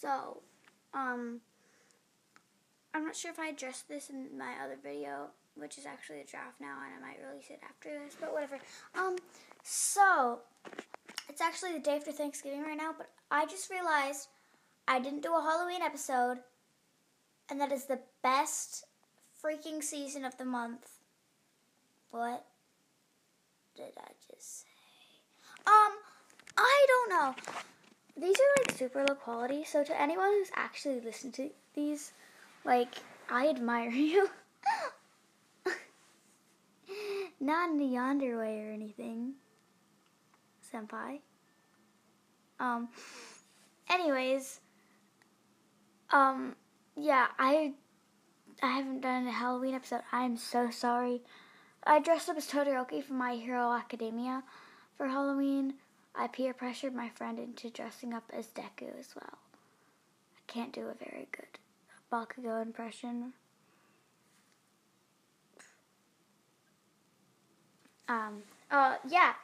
So, um, I'm not sure if I addressed this in my other video, which is actually a draft now, and I might release it after this, but whatever. Um, so, it's actually the day after Thanksgiving right now, but I just realized I didn't do a Halloween episode, and that is the best freaking season of the month. What did I just say? Um, I don't know. These are like super low quality, so to anyone who's actually listened to these, like, I admire you. Not in a yandere way or anything, senpai. Um, anyways, um, yeah, I I haven't done a Halloween episode. I am so sorry. I dressed up as Todoroki from My Hero Academia for Halloween. I peer pressured my friend into dressing up as Deku as well. I can't do a very good Bakugo impression. Um, uh, yeah.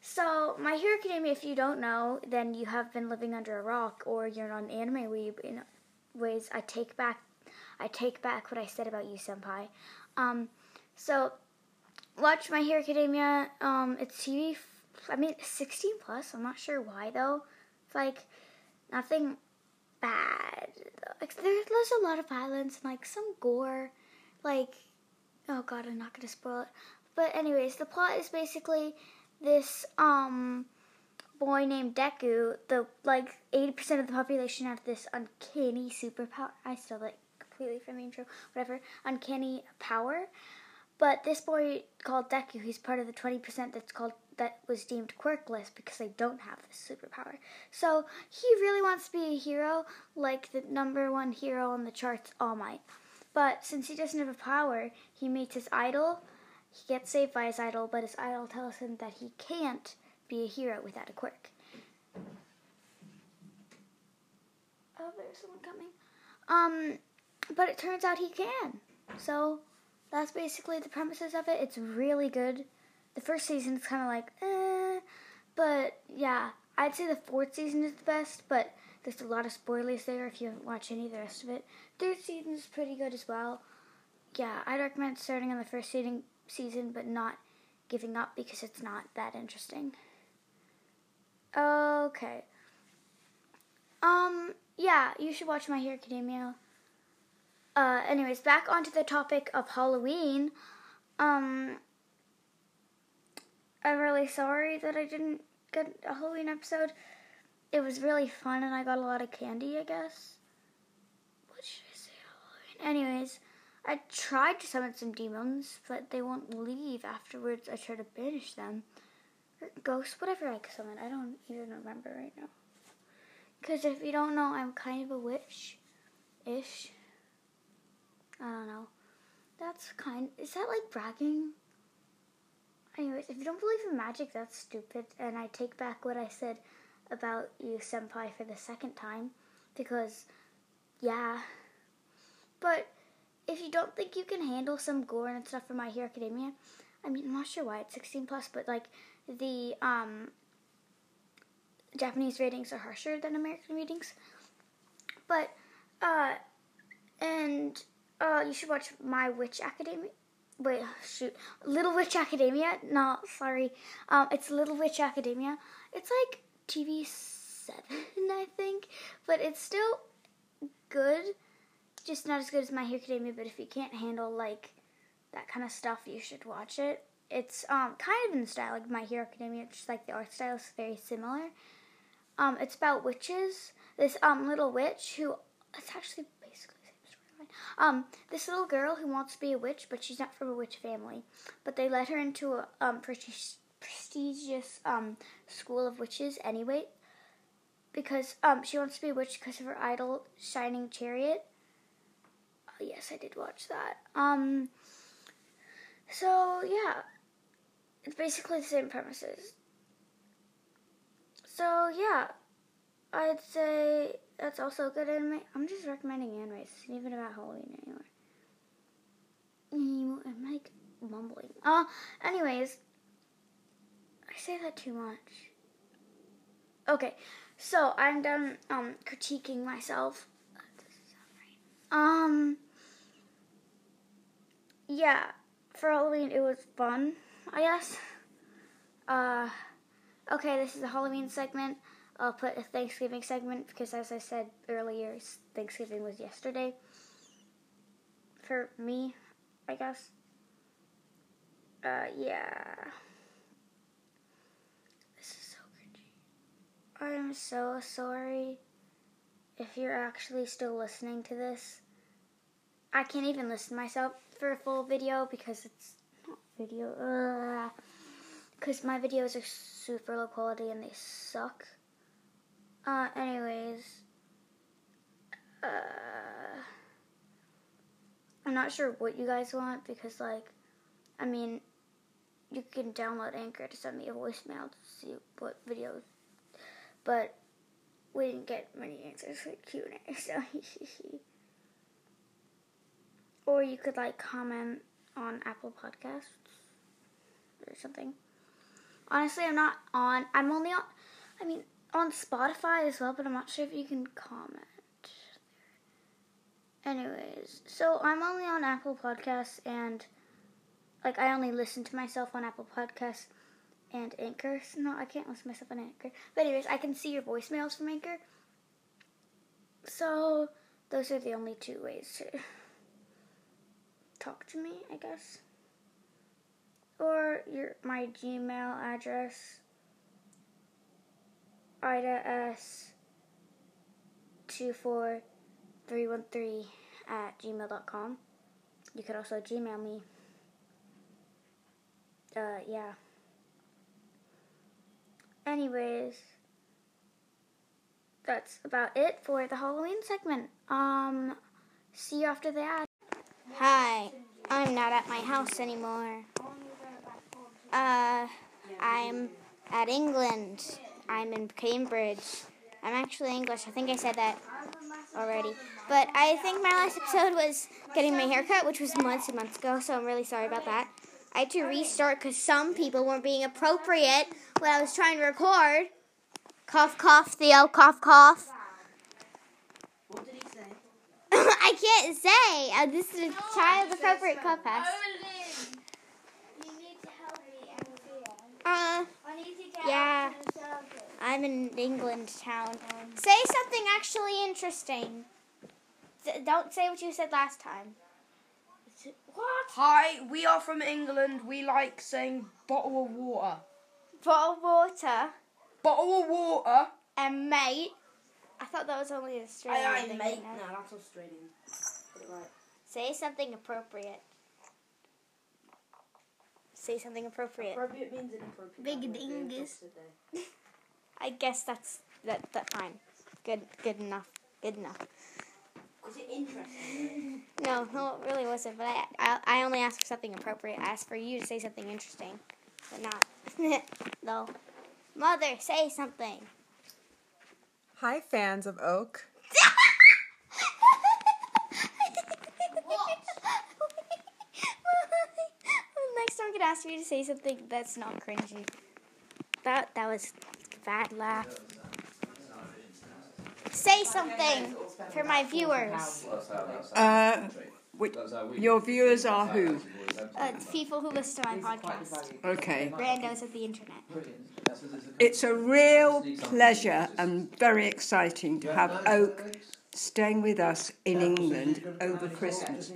So, My Hero Academia, if you don't know, then you have been living under a rock or you're not an anime weeb. In ways, I take back, I take back what I said about you, senpai. Um, so, watch My Hero Academia. Um, it's TV. I mean, 16 plus. I'm not sure why though. It's like nothing bad. Like there's, a lot of violence and like some gore. Like, oh god, I'm not gonna spoil it. But anyways, the plot is basically this um boy named Deku, the like 80% of the population have this uncanny superpower. I stole it completely from the intro, whatever. Uncanny power. But this boy called Deku, he's part of the 20% that's called that was deemed quirkless because they don't have this superpower. So he really wants to be a hero, like the number one hero on the charts, All Might. But since he doesn't have a power, he meets his idol, he gets saved by his idol, but his idol tells him that he can't be a hero without a quirk. Oh, there's someone coming. Um, but it turns out he can. So that's basically the premises of it. It's really good. The first season is kind of like, eh, but yeah, I'd say the fourth season is the best, but there's a lot of spoilers there if you haven't watched any of the rest of it. Third season is pretty good as well. Yeah, I'd recommend starting on the first season, season, but not giving up because it's not that interesting. Okay. Um, yeah, you should watch My Hero Academia. Uh, anyways, back onto the topic of Halloween. Um, I'm really sorry that I didn't get a Halloween episode. It was really fun and I got a lot of candy, I guess. What should I say? Halloween? Anyways, I tried to summon some demons, but they won't leave afterwards. I try to banish them. Or ghosts, whatever I summon. I don't even remember right now. Because if you don't know, I'm kind of a witch. Ish. I don't know. That's kind. Is that like bragging? Anyways, if you don't believe in magic, that's stupid. And I take back what I said about you, senpai, for the second time. Because, yeah. But if you don't think you can handle some gore and stuff from My Hero Academia, I mean, I'm not sure why it's 16 plus, but like the um, Japanese ratings are harsher than American ratings. But, uh, and uh, you should watch My Witch Academia. Wait, shoot, Little Witch Academia. No, sorry, um, it's Little Witch Academia. It's like TV seven, I think, but it's still good. Just not as good as My Hero Academia. But if you can't handle like that kind of stuff, you should watch it. It's um kind of in the style like My Hero Academia, It's just like the art style is very similar. Um, it's about witches. This um little witch who it's actually basically the same storyline. Um, this little girl who wants to be a witch, but she's not from a witch family. But they let her into a um prestigious um school of witches anyway, because um she wants to be a witch because of her idol Shining Chariot. Oh, yes, I did watch that. Um. So yeah, it's basically the same premises. So yeah, I'd say that's also good anime. I'm just recommending anime. It's even about Halloween anyway. I'm like mumbling. Uh, anyways, I say that too much. Okay, So I'm done um, critiquing myself. Um. Yeah, for Halloween it was fun. I guess. Uh. Okay, this is a Halloween segment. I'll put a Thanksgiving segment because, as I said earlier, Thanksgiving was yesterday. For me, I guess. Uh, yeah. This is so cringy. I am so sorry if you're actually still listening to this. I can't even listen myself for a full video because it's not video. Because my videos are super low quality and they suck. Uh, anyways. Uh, I'm not sure what you guys want because, like, I mean, you can download Anchor to send me a voicemail to see what videos. But we didn't get many answers for Q and A, so or you could like comment on Apple Podcasts or something. Honestly, I'm not on. I'm only on. I mean, on Spotify as well, but I'm not sure if you can comment. Anyways, so I'm only on Apple Podcasts and like I only listen to myself on Apple Podcasts and Anchor. So, no, I can't listen to myself on Anchor. But anyways, I can see your voicemails from Anchor. So those are the only two ways to talk to me, I guess. Or your my Gmail address. Ida S two four three one three at gmail.com. You could also Gmail me uh, yeah. Anyways, that's about it for the Halloween segment. Um, see you after the ad. Hi, I'm not at my house anymore. Uh, I'm at England. I'm in Cambridge. I'm actually English. I think I said that already. But I think my last episode was getting my haircut, which was months and months ago, so I'm really sorry about that. I had to restart because some people weren't being appropriate when I was trying to record. Cough, cough, Theo, cough, cough. What did he say? I can't say. Uh, this is a child appropriate cough pass. Uh, yeah. I'm in England town. Say something actually interesting. D- don't say what you said last time. What? Hi, we are from England. We like saying bottle of water. Bottle of water Bottle of water. and mate. I thought that was only a Australian Aye, aye, thing. mate. No, that's Australian. Get right. Say something appropriate. Say something appropriate. Appropriate means inappropriate. Big I won't do it dingus. I guess that's that that fine. Good good enough. Good enough. Was it interesting? No, no, it really wasn't. But I, I, I only asked for something appropriate. I asked for you to say something interesting, but not. no, mother, say something. Hi, fans of Oak. Next time, I'm gonna ask you to say something that's not cringy. That that was bad laugh. Say something for my viewers. Uh, your viewers are who? Uh, people who listen to my podcast. Okay. Randos of the internet. It's a real pleasure and very exciting to have Oak staying with us in England over Christmas.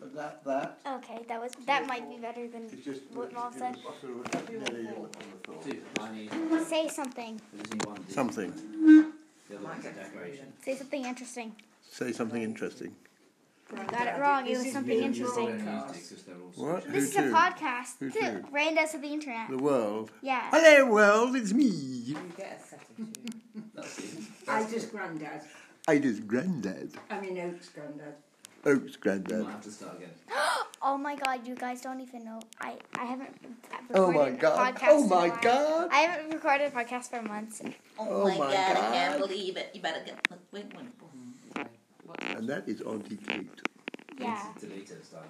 That, that. Okay, that was that might be better than It's just. what Mom said. Nearly on the floor. Say something. Something. Say something interesting. Say something interesting. You got it wrong. It was something interesting. What? This is Who a to? podcast. Who Too. to? Randos of the internet. The world. Yeah. Hello, world. It's me. I just granddad. Ida's granddad. I mean Oak's granddad. Oak's granddad. have to start again. Oh my god, you guys don't even know. I, I haven't recorded Oh my a god. podcast Oh in a my god. I haven't recorded a podcast for months. Oh my I God. I can't believe it. You better get. Wait, wait. wait. And that is Auntie Kate. Yeah. Delete it start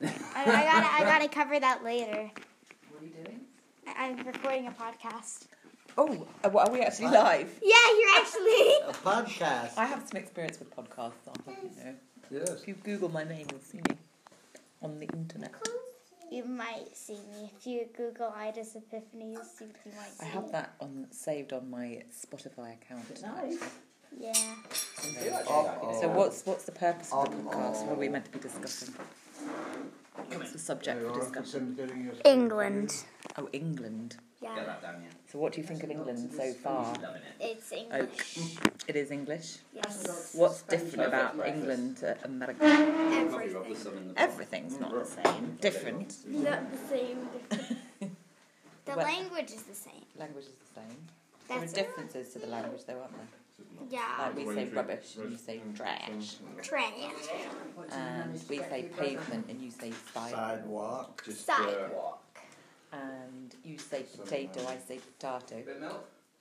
again. I, I gotta I gotta cover that later. What are you doing? I, I'm recording a podcast. Oh, uh, are we actually live? Yeah, you're actually. A podcast. I have some experience with podcasts. I'll you know. Yes. If you Google my name, you'll see me on the internet. You might see me if you Google Ida's Epiphanies. You, you might see I have me. that on saved on my Spotify account. actually. Yeah. So what's what's the purpose of the podcast? What are we meant to be discussing? What's the subject for discussion? England. Oh, England. Yeah. that down, yeah. So what do you think of England so far? Loving it. It's Oh, English. it is English. Yes. What's different about England to America? Coffee rub with Everything. some in the Everything's not the same. Different. Not the same. The Well- language is the same. Language is the same. There are That's differences to the language, though, aren't there? yeah. Like we say rubbish and you say trash, Trash. and we say pavement and you say sidewalk, Sidewalk. Just, uh, Sidewalk. And you say potato, I say potato, No,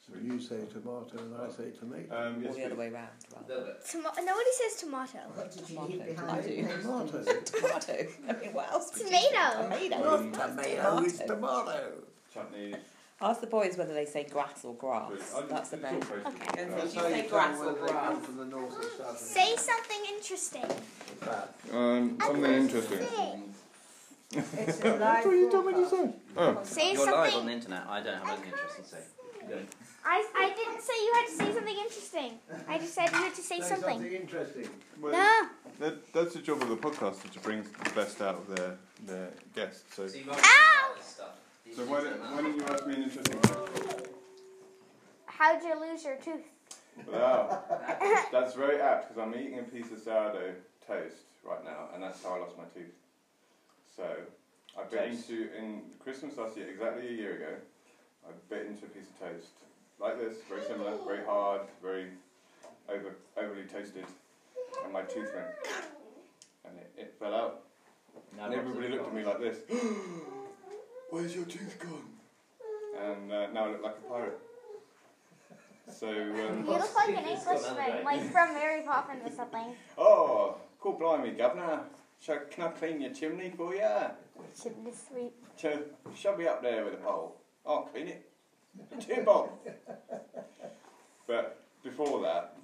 So you say tomato and I say tomato. Um, or the other way round. Rather. Tomo- nobody says tomato. Tomato. I do. Tomato. Tomato. I mean, what else? would you Tomato. say? Not Tomato. tomato, it's tomato. Chutney. Ask the boys whether they say grass or grass. That's the very. Okay. If you say grass or grass. Say something interesting. Um, something interesting. It's a live broadcast. Say You're live on something. the internet. I don't have anything interesting to say. Good. I, I didn't say you had to say something interesting. I just said you had to say something. interesting. Well, No. that, that's the job of the podcaster to bring the best out of their, their guests. So, So you've got Ow! this stuff. so why, don't, why don't you ask me an interesting question? How'd you lose your tooth? Wow, that's very apt because I'm eating a piece of sourdough toast right now, and that's how I lost my tooth. So, I bit Toast. into in Christmas last year, exactly a year ago. I bit into a piece of toast like this, very similar, very hard, very over overly toasted, and my tooth went, and it, it fell out. No, And everybody looked at me like this. Where's your tooth gone? And uh, now I look like a pirate. So, um, You look like an Englishman, like from Mary Poppins or something. oh, cool, blimey, governor. Shall, can I clean your chimney for you? Chimney sweep. Shall, shall be up there with a pole. I'll clean it. Two bob. But before that,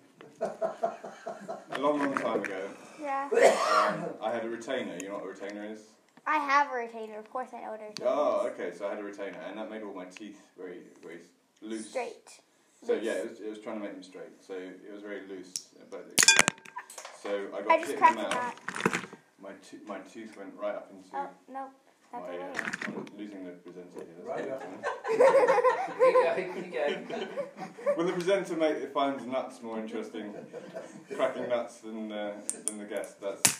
a long, long time ago, Yeah. um, I had a retainer. You know what a retainer is? I have a retainer. Of course I know what a retainer Oh, okay. So I had a retainer, and that made all my teeth very, very loose. Straight. So yeah, it was, it was trying to make them straight. So it was very loose, but so I got I just hit in cracked the mouth. Nut. My to- my tooth went right up into Oh, no. my. That's Uh, over. I'm losing the presenter here. Right That's up. it. Keep going, keep going. When the presenter make, finds nuts more interesting, cracking nuts than uh, than the guest, that's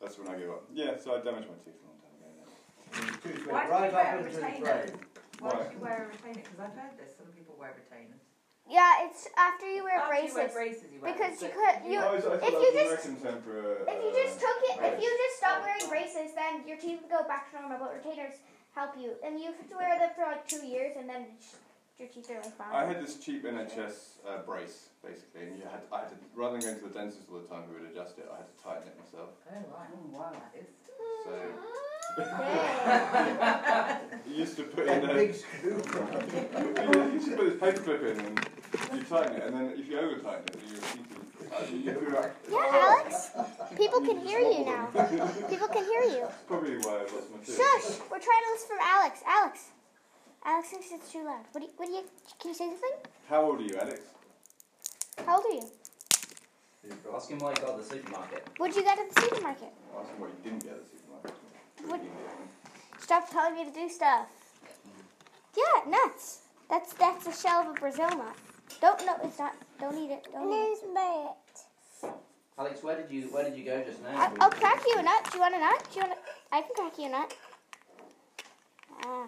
that's when I give up. Yeah, so I damaged my teeth a long time ago. Now. Tooth Why went do right you wear up a into the retainer? brain. Why Why? do you wear a retainer? Because I've heard this. Some people wear retainers. Yeah, it's after you wear After braces. you wear braces, you wear Because you could you Oh, I if you just American term for a. if you uh, just took it if you just stop wearing braces then your teeth would go back to normal but retainers help you and you have to wear them for like two years and then your teeth are like fine. I had this cheap NHS uh, brace, basically, and you had I had to rather than going to the dentist all the time who would adjust it, I had to tighten it myself. Oh, right. Oh, wow, that is. So Yeah. you used to put in a, big screw. you used to put this paper clip in and you tighten it, and then if you over tighten it, your teeth would- you, uh, you feel like Yeah, Alex. People can hear you now. People can hear you. probably why I lost my tooth. Shush! We're trying to listen from Alex. Alex. Alex thinks it's too loud. What do you, what do you can you say something? How old are you, Alex? How old are you? Ask him why he got at the supermarket. What'd you get at the supermarket? Ask him what you didn't get at the supermarket. What? Stop telling me to do stuff. Yeah, nuts. That's that's the shell of a Brazil nut. Don't no, it's not. Don't eat it. Don't eat it. Alex, where did you where did you go just now? I, I'll crack you a nut. Do you want a nut? Do you want? A, I can crack you a nut. Ah.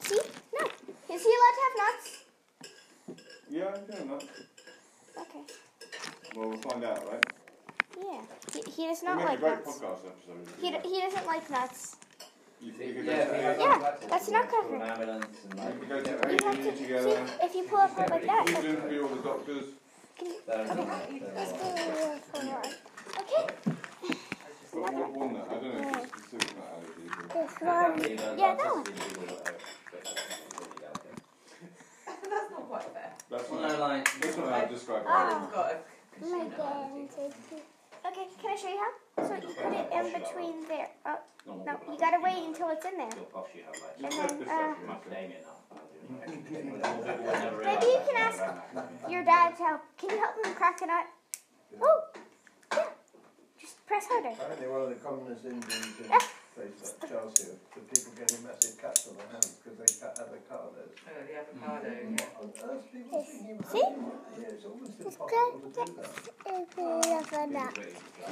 See? No. Is he allowed to have nuts? Yeah, yeah, no. Okay. Well, we'll find out, right? Yeah. He, he does not make a like great nuts. podcast episode. He, d- he doesn't like nuts. You, you could Yeah, go we to have A- Yeah, that's not hospital covered. and you like, could go to You A have to see if you pull up like that. You could interview all the doctors. they're- they're- Okay. What, what, one that? I don't know. if it's- it's not allergies. This one. Yeah, that's that one. just the individual, uh, bits of it, really delicate. That's not quite fair. That's Well, not, no, like, that's not how I describe allergies. I've got a my consumer. Okay, can I show you how? So you put it in between there. Oh, no, you gotta wait until it's in there. Your posh, you have like And then, uh. Maybe Maybe you can ask your dad to help. Can you help him crack a nut? Oh, yeah. Just press harder. Apparently one of the commonest injuries Yeah. Places like Chelsea are the people getting massive cuts on their hands because they cut avocados. Oh, the avocado. Mm. Yeah. What on earth people thinking about See? Yeah, it's almost impossible to do that.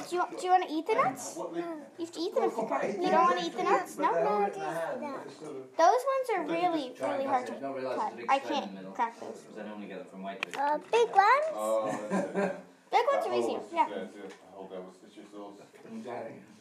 Do you, do you want to eat the nuts? What the, You have to eat them if you crack. You don't want to eat the nuts? But No, no. hold it in their hand, but it's sort of- Those ones are really, really hard to cut. there's a big I stone in the can't middle. crack those. Because I normally get them from Waitrose. Uh, big ones? oh, that's it, yeah. Big ones That are easier. whole- Yeah. it's just a whole devil's sauce.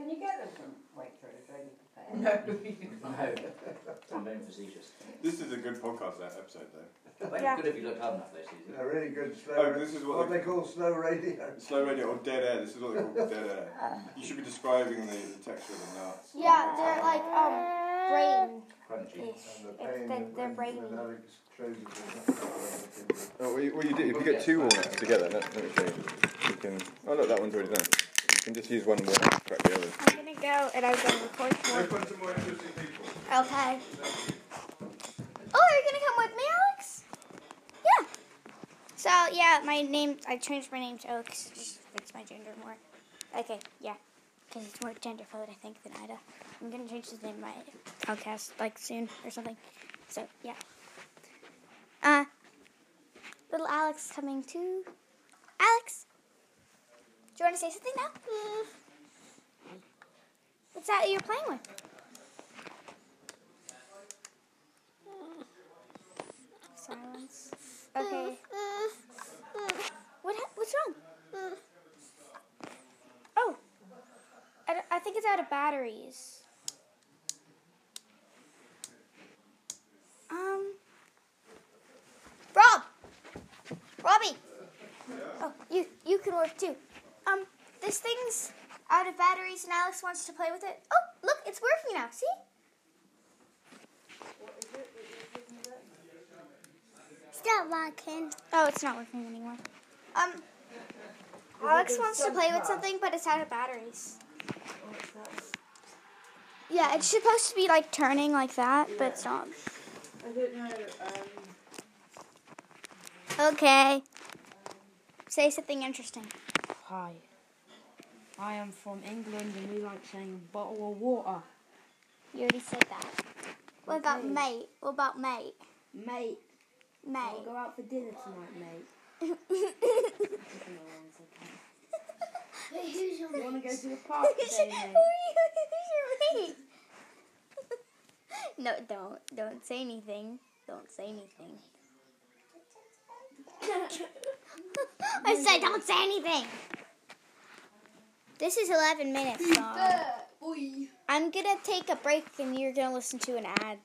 Can you get them from Waitrose ready prepared? No. No, I'm being facetious. This is a good podcast that episode though. Well, Yeah. Good if you look hard enough, though, Susie. A really good slow. Oh, this is what what they- they call slow radio. Slow radio or dead air. This is what they call dead air. You should be describing the, the texture of the nuts. Yeah, they're like um brain Crunchy. ish. And the It's pain the, when- they're when brainy. Alex shows you the- Oh, what you, what you do, if you get two walnuts together, let, let me show you. You can, oh look, that one's already done. You can just use one walnut to crack the others. I'm gonna go and I'm gonna record more. Open to more interesting people. Okay. Oh, are you gonna come with me, Alex? Yeah. So yeah, my name I changed my name to Oaks. Just fits my gender more. Okay, yeah. Because it's more gender fluid, I think, than Ida. I'm gonna change his name to my podcast like soon or something. So yeah. Uh, little Alex coming too. Alex, do you want to say something now? What's that you're playing with? Silence. Okay. What? What's wrong? Oh, I, I think it's out of batteries. Um, Rob, Robbie. Oh, you you can work too. Um, this thing's out of batteries, and Alex wants to play with it. Oh, look, it's working now. See? Still working. Oh, it's not working anymore. Um, Alex wants to play with something, but it's out of batteries. Yeah, it's supposed to be like turning like that, but it's not. I don't know. Um, Okay. Say something interesting. Hi. I am from England and we like saying bottle of water. You already said that. What about mate? What about mate? Mate, Mate. I'll go out for dinner tonight, mate. You want to go to the park today, mate? mate? no, don't. Don't say anything. Don't say anything. I said don't say anything. This is 11 minutes long. I'm gonna take a break and you're gonna listen to an ad.